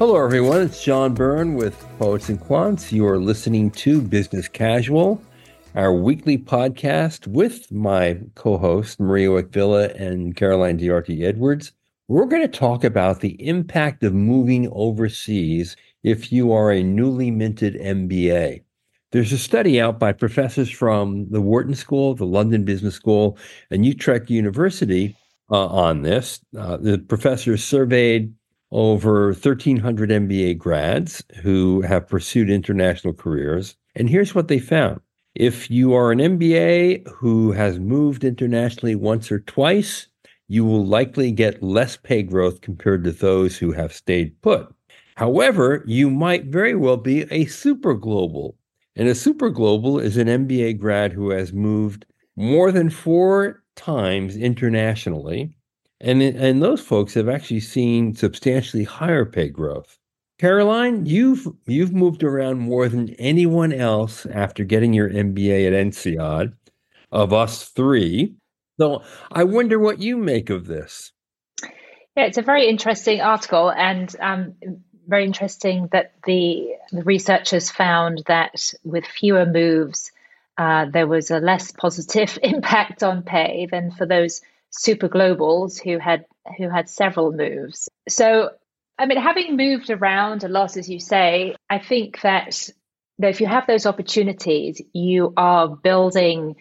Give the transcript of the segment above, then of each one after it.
Hello, everyone. It's John Byrne with Poets and Quants. You are listening to Business Casual, our weekly podcast with my co host, Maria Wich-Vila and Caroline Diarte Edwards. We're going to talk about the impact of moving overseas if you are a newly minted MBA. There's a study out by professors from the Wharton School, the London Business School, and Utrecht University uh, on this. Uh, the professors surveyed over 1,300 MBA grads who have pursued international careers. And here's what they found. If you are an MBA who has moved internationally once or twice, you will likely get less pay growth compared to those who have stayed put. However, you might very well be a super global. And a super global is an MBA grad who has moved more than four times internationally and, and those folks have actually seen substantially higher pay growth. Caroline, you've you've moved around more than anyone else after getting your MBA at INSEAD of us three. So I wonder what you make of this. Yeah, it's a very interesting article, and um, very interesting that the, the researchers found that with fewer moves, uh, there was a less positive impact on pay than for those super globals who had who had several moves. So, I mean, having moved around a lot, as you say, I think that you know, if you have those opportunities, you are building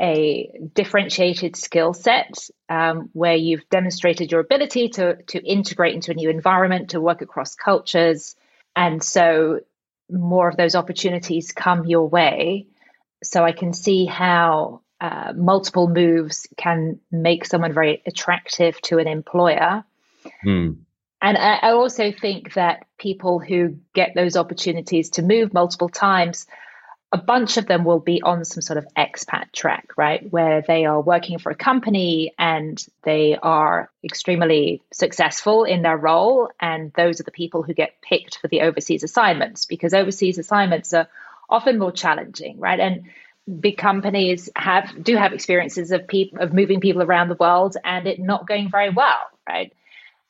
a differentiated skill set um, where you've demonstrated your ability to to integrate into a new environment, to work across cultures, and so more of those opportunities come your way. So I can see how uh, multiple moves can make someone very attractive to an employer. Mm. And I, I also think that people who get those opportunities to move multiple times, a bunch of them will be on some sort of expat track, right? Where they are working for a company and they are extremely successful in their role. And those are the people who get picked for the overseas assignments because overseas assignments are often more challenging, right? And big companies have do have experiences of people of moving people around the world and it not going very well, right?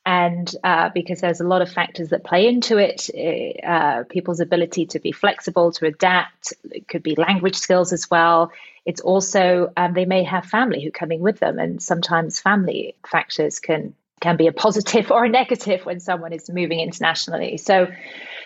And uh, because there's a lot of factors that play into it, eh, uh, people's ability to be flexible, to adapt, it could be language skills as well. It's also um, they may have family who coming with them, and sometimes family factors can can be a positive or a negative when someone is moving internationally. So,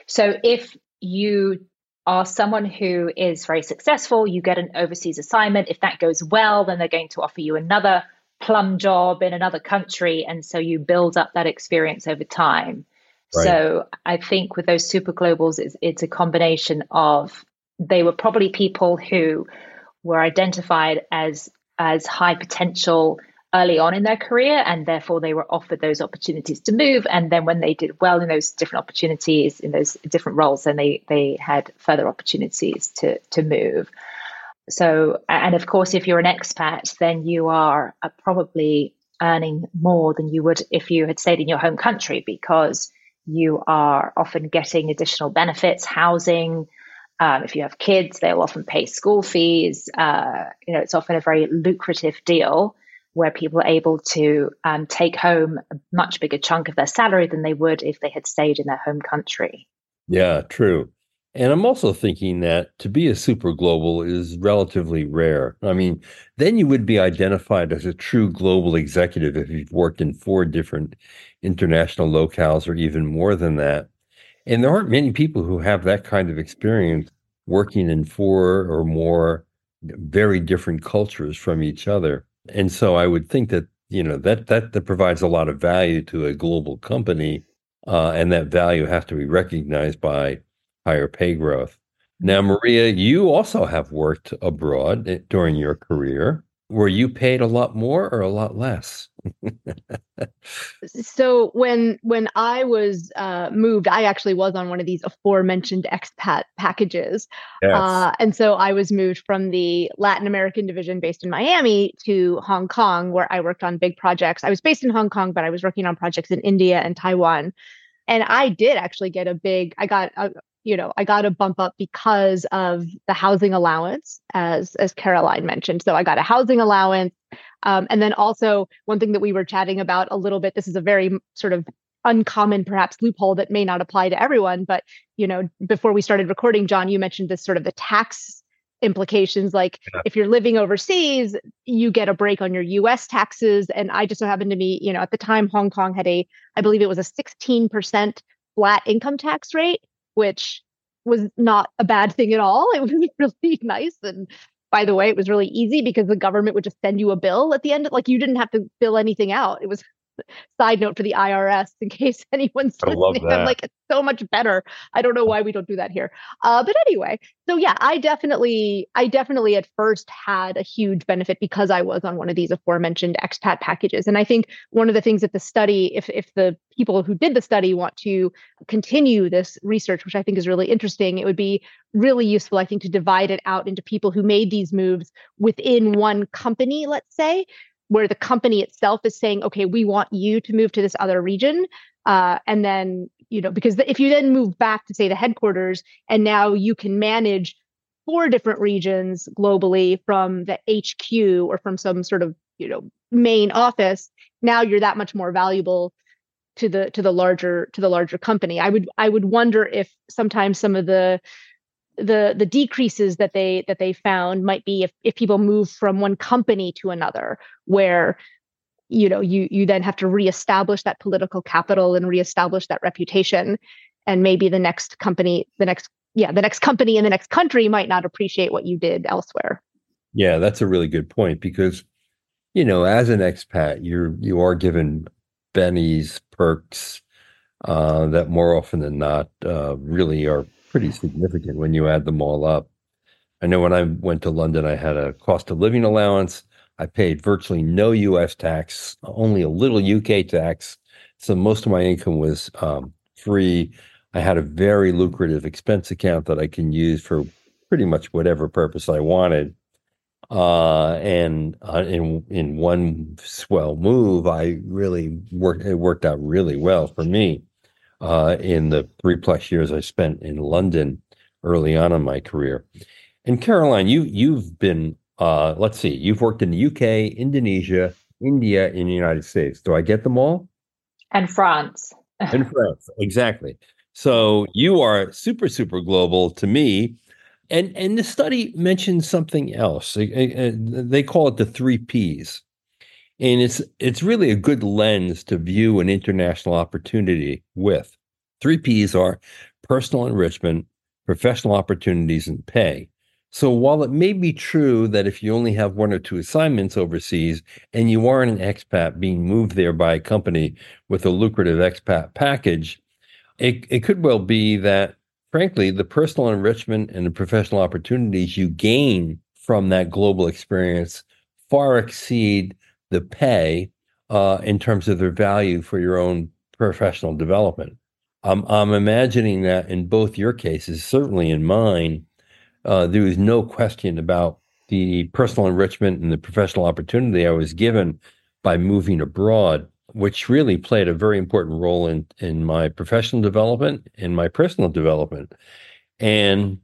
so if you are someone who is very successful, you get an overseas assignment. If that goes well, then they're going to offer you another plum job in another country. And so you build up that experience over time. Right. So I think with those super globals, it's, it's a combination of they were probably people who were identified as as high potential early on in their career and therefore they were offered those opportunities to move. And then when they did well in those different opportunities in those different roles then they they had further opportunities to to move. So and of course if you're an expat then you are uh, probably earning more than you would if you had stayed in your home country because you are often getting additional benefits housing um, if you have kids they'll often pay school fees uh, you know it's often a very lucrative deal where people are able to um, take home a much bigger chunk of their salary than they would if they had stayed in their home country. Yeah, true. And I'm also thinking that to be a super global is relatively rare. I mean, then you would be identified as a true global executive if you've worked in four different international locales or even more than that. And there aren't many people who have that kind of experience working in four or more very different cultures from each other. And so I would think that you know that that that provides a lot of value to a global company, uh, and that value has to be recognized by higher pay growth. Now, Maria, you also have worked abroad eh, during your career. Were you paid a lot more or a lot less? so when when I was uh, moved, I actually was on one of these aforementioned expat packages, yes. uh, and so I was moved from the Latin American division based in Miami to Hong Kong, where I worked on big projects. I was based in Hong Kong, but I was working on projects in India and Taiwan, and I did actually get a big. I got a, you know i got a bump up because of the housing allowance as as caroline mentioned so i got a housing allowance um, and then also one thing that we were chatting about a little bit this is a very sort of uncommon perhaps loophole that may not apply to everyone but you know before we started recording john you mentioned this sort of the tax implications like yeah. if you're living overseas you get a break on your us taxes and i just so happened to be you know at the time hong kong had a i believe it was a 16% flat income tax rate which was not a bad thing at all. It was really nice and by the way it was really easy because the government would just send you a bill at the end like you didn't have to fill anything out. It was side note for the IRS in case anyone's I listening. I'm like, it's so much better. I don't know why we don't do that here. Uh, but anyway, so yeah, I definitely, I definitely at first had a huge benefit because I was on one of these aforementioned expat packages. And I think one of the things that the study, if if the people who did the study want to continue this research, which I think is really interesting, it would be really useful, I think, to divide it out into people who made these moves within one company, let's say, where the company itself is saying, okay, we want you to move to this other region. Uh, and then, you know, because if you then move back to say the headquarters and now you can manage four different regions globally from the HQ or from some sort of, you know, main office, now you're that much more valuable to the to the larger to the larger company. I would I would wonder if sometimes some of the the the decreases that they that they found might be if, if people move from one company to another where you know you you then have to reestablish that political capital and reestablish that reputation. And maybe the next company the next yeah the next company in the next country might not appreciate what you did elsewhere. Yeah that's a really good point because you know as an expat you're you are given bennies perks uh, that more often than not uh, really are pretty significant when you add them all up. I know when I went to London, I had a cost of living allowance. I paid virtually no US tax, only a little UK tax. So most of my income was um, free. I had a very lucrative expense account that I can use for pretty much whatever purpose I wanted. Uh, and uh, in in one swell move, I really worked. It worked out really well for me uh, in the three plus years I spent in London early on in my career. And Caroline, you you've been uh, let's see, you've worked in the UK, Indonesia, India, in the United States. Do I get them all? And France. and France, exactly. So you are super super global to me. And and the study mentions something else. They call it the three P's and it's it's really a good lens to view an international opportunity with. Three P's are personal enrichment, professional opportunities, and pay. So while it may be true that if you only have one or two assignments overseas and you aren't an expat being moved there by a company with a lucrative expat package, it, it could well be that, frankly, the personal enrichment and the professional opportunities you gain from that global experience far exceed the pay uh, in terms of their value for your own professional development. I'm, I'm imagining that in both your cases, certainly in mine, uh, there was no question about the personal enrichment and the professional opportunity I was given by moving abroad, which really played a very important role in in my professional development and my personal development. And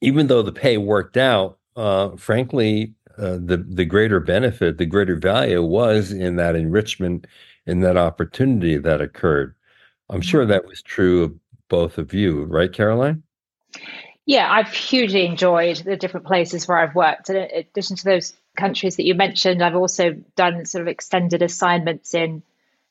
even though the pay worked out, uh, frankly, uh, the the greater benefit, the greater value was in that enrichment, in that opportunity that occurred. I'm sure that was true of both of you, right, Caroline? Yeah, I've hugely enjoyed the different places where I've worked. And in addition to those countries that you mentioned, I've also done sort of extended assignments in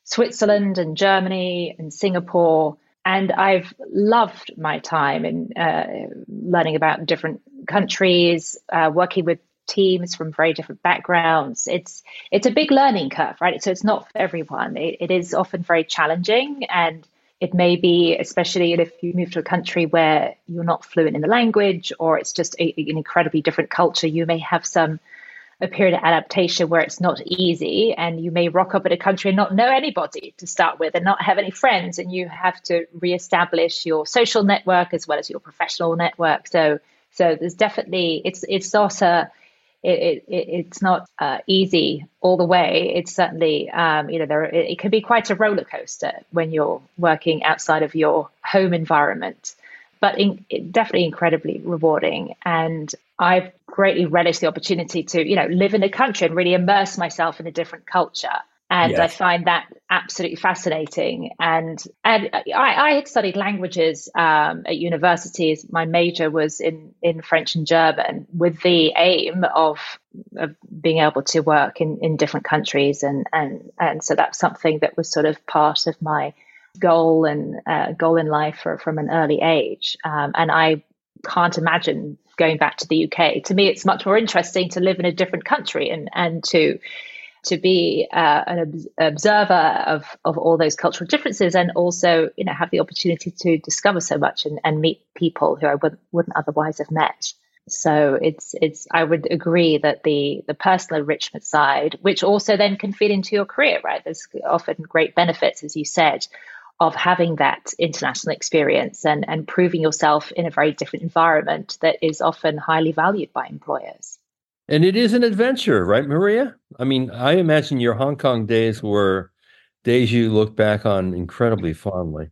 Switzerland and Germany and Singapore. And I've loved my time in uh, learning about different countries, uh, working with teams from very different backgrounds. It's it's a big learning curve, right? So it's not for everyone. It, it is often very challenging, and it may be, especially if you move to a country where you're not fluent in the language, or it's just a, an incredibly different culture. You may have some a period of adaptation where it's not easy, and you may rock up at a country and not know anybody to start with, and not have any friends, and you have to reestablish your social network as well as your professional network. So so there's definitely it's it's not a it, it, it's not uh, easy all the way. It's certainly, um, you know, there it, it can be quite a roller coaster when you're working outside of your home environment, but in, definitely incredibly rewarding. And I've greatly relished the opportunity to, you know, live in a country and really immerse myself in a different culture. And yes. I find that absolutely fascinating. And and I, I had studied languages um, at universities. My major was in in French and German, with the aim of, of being able to work in, in different countries, and and and so that's something that was sort of part of my goal and uh, goal in life for, from an early age. Um, and I can't imagine going back to the UK. To me, it's much more interesting to live in a different country and and to to be uh, an observer of, of all those cultural differences and also you know have the opportunity to discover so much and, and meet people who I wouldn't, wouldn't otherwise have met. So it's it's I would agree that the the personal enrichment side which also then can feed into your career right? There's often great benefits as you said of having that international experience and and proving yourself in a very different environment that is often highly valued by employers and it is an adventure, right, Maria? I mean, I imagine your Hong Kong days were days you look back on incredibly fondly.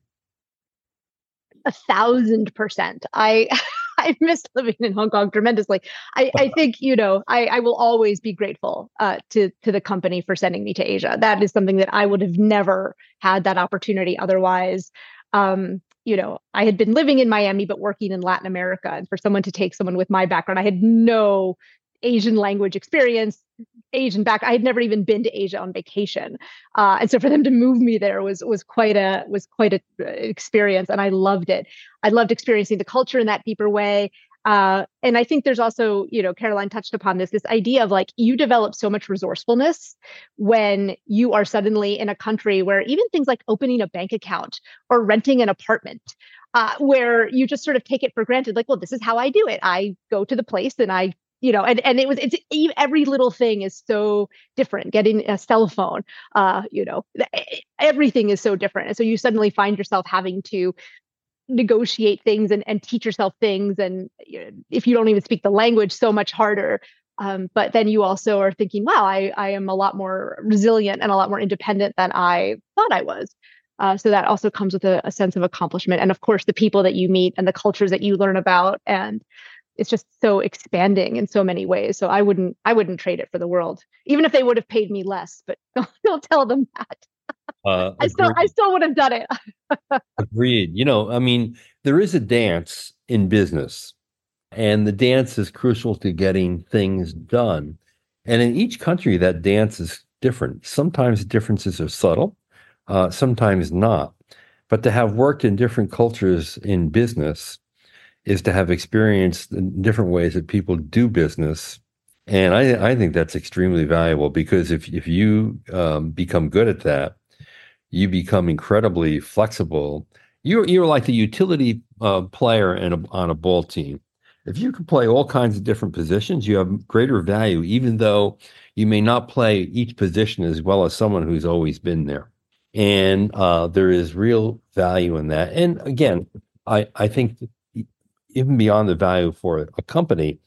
A thousand percent. I I miss living in Hong Kong tremendously. I, I think you know I, I will always be grateful uh, to to the company for sending me to Asia. That is something that I would have never had that opportunity otherwise. Um, you know, I had been living in Miami but working in Latin America, and for someone to take someone with my background, I had no Asian language experience, Asian back. I had never even been to Asia on vacation, uh, and so for them to move me there was was quite a was quite a uh, experience, and I loved it. I loved experiencing the culture in that deeper way. Uh, and I think there's also, you know, Caroline touched upon this, this idea of like you develop so much resourcefulness when you are suddenly in a country where even things like opening a bank account or renting an apartment, uh, where you just sort of take it for granted, like, well, this is how I do it. I go to the place and I you know and and it was it's every little thing is so different getting a cell phone uh you know everything is so different and so you suddenly find yourself having to negotiate things and, and teach yourself things and you know, if you don't even speak the language so much harder um, but then you also are thinking wow I, I am a lot more resilient and a lot more independent than i thought i was. Uh, so that also comes with a, a sense of accomplishment and of course the people that you meet and the cultures that you learn about and it's just so expanding in so many ways. So I wouldn't I wouldn't trade it for the world, even if they would have paid me less. But don't, don't tell them that. Uh, I still I still would have done it. agreed. You know, I mean, there is a dance in business, and the dance is crucial to getting things done. And in each country, that dance is different. Sometimes differences are subtle, uh, sometimes not. But to have worked in different cultures in business is to have experienced different ways that people do business. And I, I think that's extremely valuable because if, if you um, become good at that, you become incredibly flexible. You're, you're like the utility uh, player in a, on a ball team. If you can play all kinds of different positions, you have greater value, even though you may not play each position as well as someone who's always been there. And uh, there is real value in that. And again, I, I think even beyond the value for a company,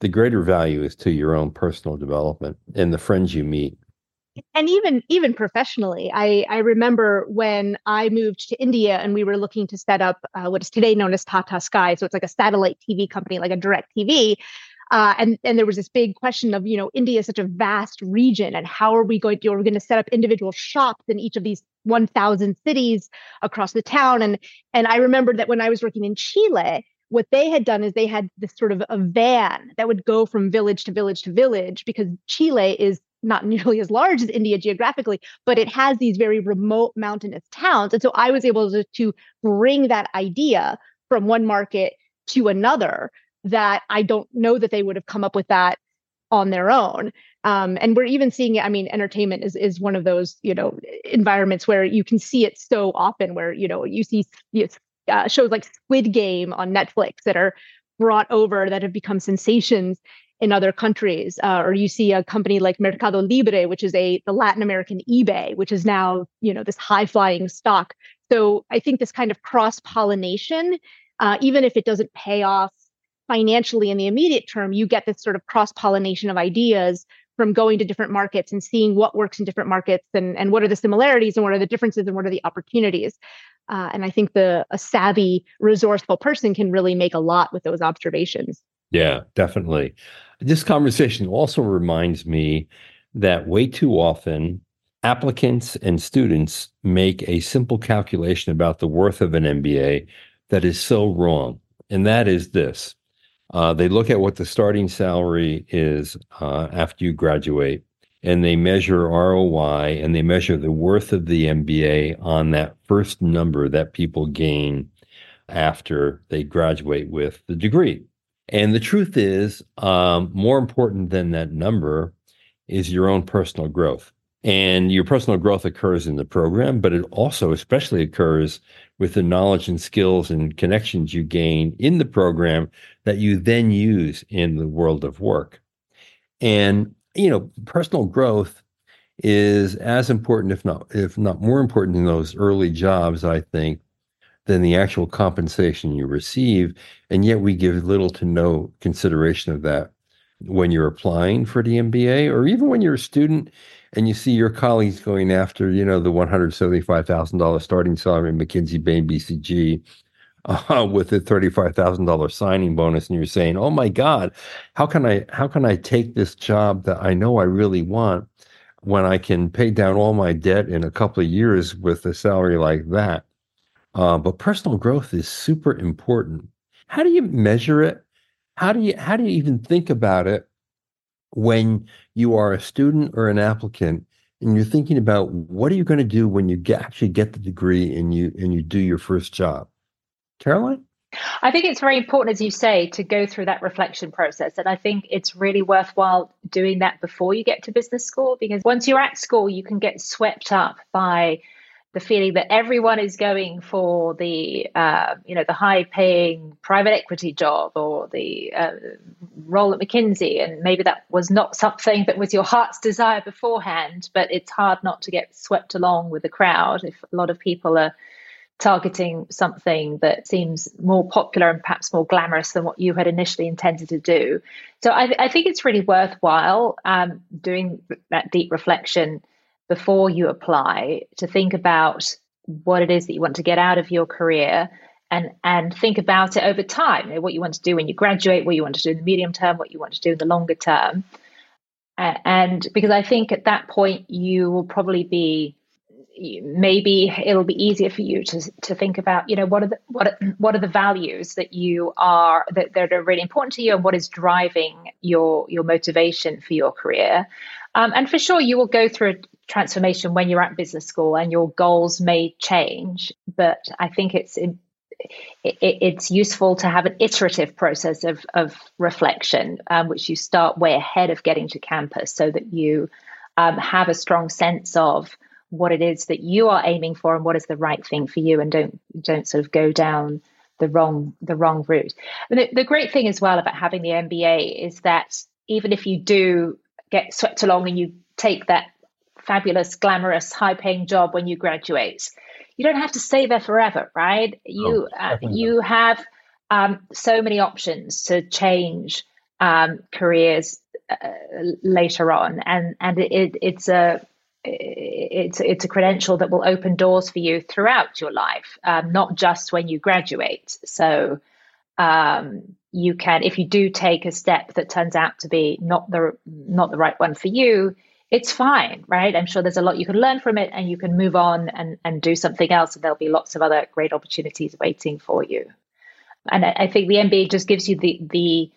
the greater value is to your own personal development and the friends you meet. And even even professionally, I I remember when I moved to India and we were looking to set up uh, what is today known as Tata Sky. So it's like a satellite TV company, like a DirecTV. Uh, and and there was this big question of you know India is such a vast region and how are we going to are we going to set up individual shops in each of these 1,000 cities across the town and and I remember that when I was working in Chile what they had done is they had this sort of a van that would go from village to village to village because Chile is not nearly as large as India geographically, but it has these very remote mountainous towns. And so I was able to, to bring that idea from one market to another that I don't know that they would have come up with that on their own. Um, and we're even seeing it. I mean, entertainment is is one of those you know environments where you can see it so often. Where you know you see you know, uh, shows like Squid Game on Netflix that are brought over that have become sensations in other countries. Uh, or you see a company like Mercado Libre, which is a the Latin American eBay, which is now you know this high flying stock. So I think this kind of cross pollination, uh, even if it doesn't pay off financially in the immediate term, you get this sort of cross pollination of ideas from going to different markets and seeing what works in different markets and, and what are the similarities and what are the differences and what are the opportunities. Uh, and I think the a savvy, resourceful person can really make a lot with those observations. Yeah, definitely. This conversation also reminds me that way too often applicants and students make a simple calculation about the worth of an MBA that is so wrong. And that is this uh, they look at what the starting salary is uh, after you graduate, and they measure ROI and they measure the worth of the MBA on that first number that people gain after they graduate with the degree. And the truth is, um, more important than that number is your own personal growth. And your personal growth occurs in the program, but it also especially occurs with the knowledge and skills and connections you gain in the program that you then use in the world of work. And, you know, personal growth is as important, if not, if not more important in those early jobs, I think, than the actual compensation you receive. And yet we give little to no consideration of that when you're applying for the MBA or even when you're a student and you see your colleagues going after, you know, the $175,000 starting salary in McKinsey, Bain, BCG, uh, with a $35,000 signing bonus. And you're saying, oh my God, how can I, how can I take this job that I know I really want when I can pay down all my debt in a couple of years with a salary like that? Uh, but personal growth is super important. How do you measure it? How do you, how do you even think about it when you are a student or an applicant and you're thinking about what are you going to do when you get, actually get the degree and you and you do your first job caroline I think it's very important, as you say, to go through that reflection process. And I think it's really worthwhile doing that before you get to business school because once you're at school, you can get swept up by the feeling that everyone is going for the uh, you know the high paying private equity job or the uh, role at McKinsey and maybe that was not something that was your heart's desire beforehand but it's hard not to get swept along with the crowd if a lot of people are targeting something that seems more popular and perhaps more glamorous than what you had initially intended to do. So I, I think it's really worthwhile um, doing that deep reflection before you apply to think about what it is that you want to get out of your career and and think about it over time what you want to do when you graduate what you want to do in the medium term what you want to do in the longer term. And because i think at that point you will probably be maybe it'll be easier for you to to think about you know what are the what are, what are the values that you are that, that are really important to you and what is driving your your motivation for your career um, and for sure, you will go through a transformation when you're at business school, and your goals may change. But I think it's it, it's useful to have an iterative process of of reflection, um, which you start way ahead of getting to campus, so that you um, have a strong sense of what it is that you are aiming for and what is the right thing for you, and don't don't sort of go down the wrong the wrong route. And the, the great thing as well about having the MBA is that even if you do get swept along and you take that fabulous, glamorous, high paying job when you graduate. You don't have to stay there forever, right? You oh, uh, you have um, so many options to change um, careers uh, later on, and and it, it's a it's it's a credential that will open doors for you throughout your life, um, not just when you graduate. So um, you can if you do take a step that turns out to be not the not the right one for you it's fine right i'm sure there's a lot you can learn from it and you can move on and and do something else and there'll be lots of other great opportunities waiting for you and i, I think the mba just gives you the the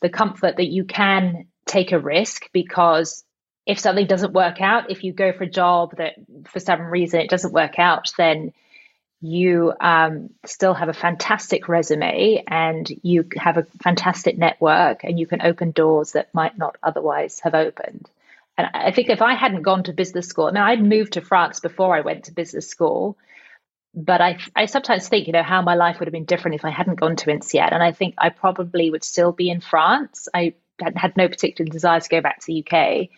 the comfort that you can take a risk because if something doesn't work out if you go for a job that for some reason it doesn't work out then you um, still have a fantastic resume and you have a fantastic network and you can open doors that might not otherwise have opened. And I think if I hadn't gone to business school, I mean, I'd moved to France before I went to business school, but I, I sometimes think, you know, how my life would have been different if I hadn't gone to INSEAD. And I think I probably would still be in France. I had no particular desire to go back to the UK,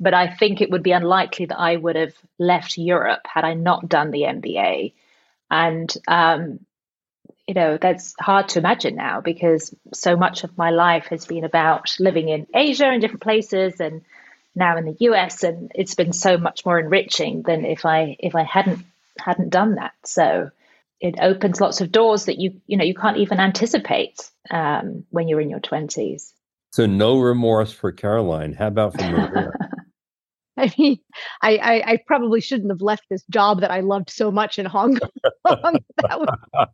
but I think it would be unlikely that I would have left Europe had I not done the MBA and, um, you know, that's hard to imagine now because so much of my life has been about living in Asia and different places and now in the US and it's been so much more enriching than if I if I hadn't hadn't done that. So it opens lots of doors that you you know you can't even anticipate um, when you're in your twenties. So no remorse for Caroline. How about for Maria? I mean, I, I, I probably shouldn't have left this job that I loved so much in Hong Kong. was, uh,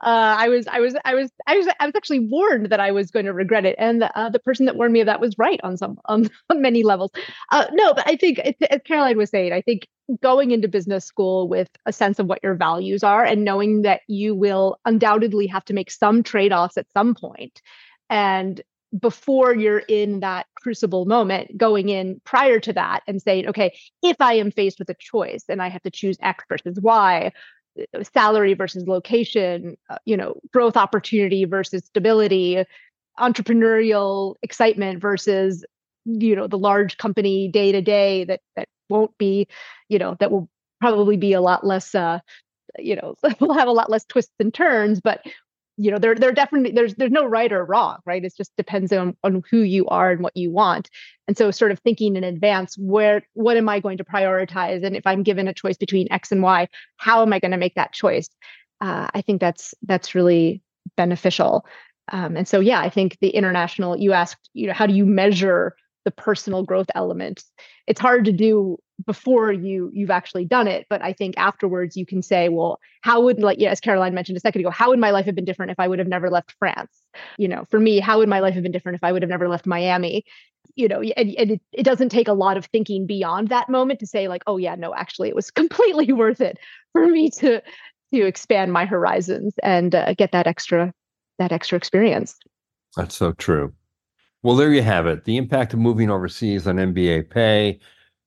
I was I was I was I was I was actually warned that I was going to regret it, and uh, the person that warned me of that was right on some on, on many levels. Uh, no, but I think as Caroline was saying, I think going into business school with a sense of what your values are and knowing that you will undoubtedly have to make some trade offs at some point and before you're in that crucible moment, going in prior to that and saying, okay, if I am faced with a choice and I have to choose X versus Y, uh, salary versus location, uh, you know, growth opportunity versus stability, entrepreneurial excitement versus, you know, the large company day to day that that won't be, you know, that will probably be a lot less uh, you know, we'll have a lot less twists and turns, but you know there there definitely there's there's no right or wrong right? It just depends on on who you are and what you want. And so sort of thinking in advance where what am i going to prioritize? And if i'm given a choice between x and y how am i going to make that choice? Uh, i think that's that's really beneficial. Um, and so yeah i think the international you asked you know how do you measure the personal growth element. It's hard to do before you you've actually done it but i think afterwards you can say well how would like yeah, as caroline mentioned a second ago how would my life have been different if i would have never left france? You know for me how would my life have been different if i would have never left miami? You know and, and it, it doesn't take a lot of thinking beyond that moment to say like oh yeah no actually it was completely worth it for me to to expand my horizons and uh, get that extra that extra experience. That's so true well there you have it the impact of moving overseas on mba pay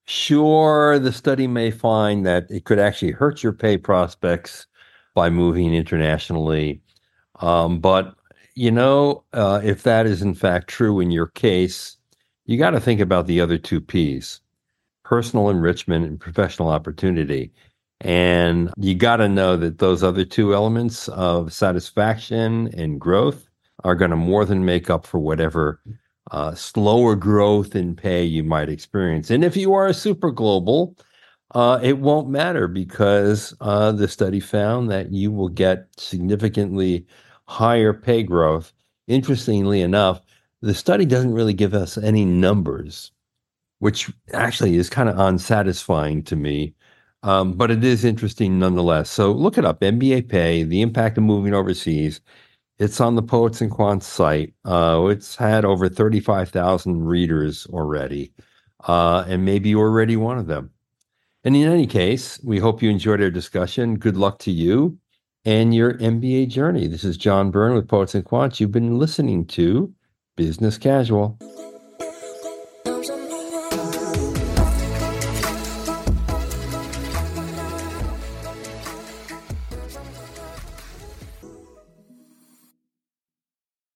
Sure, the study may find that it could actually hurt your pay prospects by moving internationally. Um, but, you know, uh, if that is in fact true in your case, you got to think about the other two P's personal enrichment and professional opportunity. And you got to know that those other two elements of satisfaction and growth are going to more than make up for whatever uh, slower growth in pay you might experience. And if you are a super global, uh, it won't matter because uh, the study found that you will get significantly higher pay growth. Interestingly enough, the study doesn't really give us any numbers, which actually is kind of unsatisfying to me. Um, but it is interesting nonetheless. So look it up MBA pay, the impact of moving overseas. It's on the Poets and Quants site. Uh, it's had over 35,000 readers already, uh, and maybe you're already one of them. And in any case, we hope you enjoyed our discussion. Good luck to you and your MBA journey. This is John Byrne with Poets and Quants. You've been listening to Business Casual.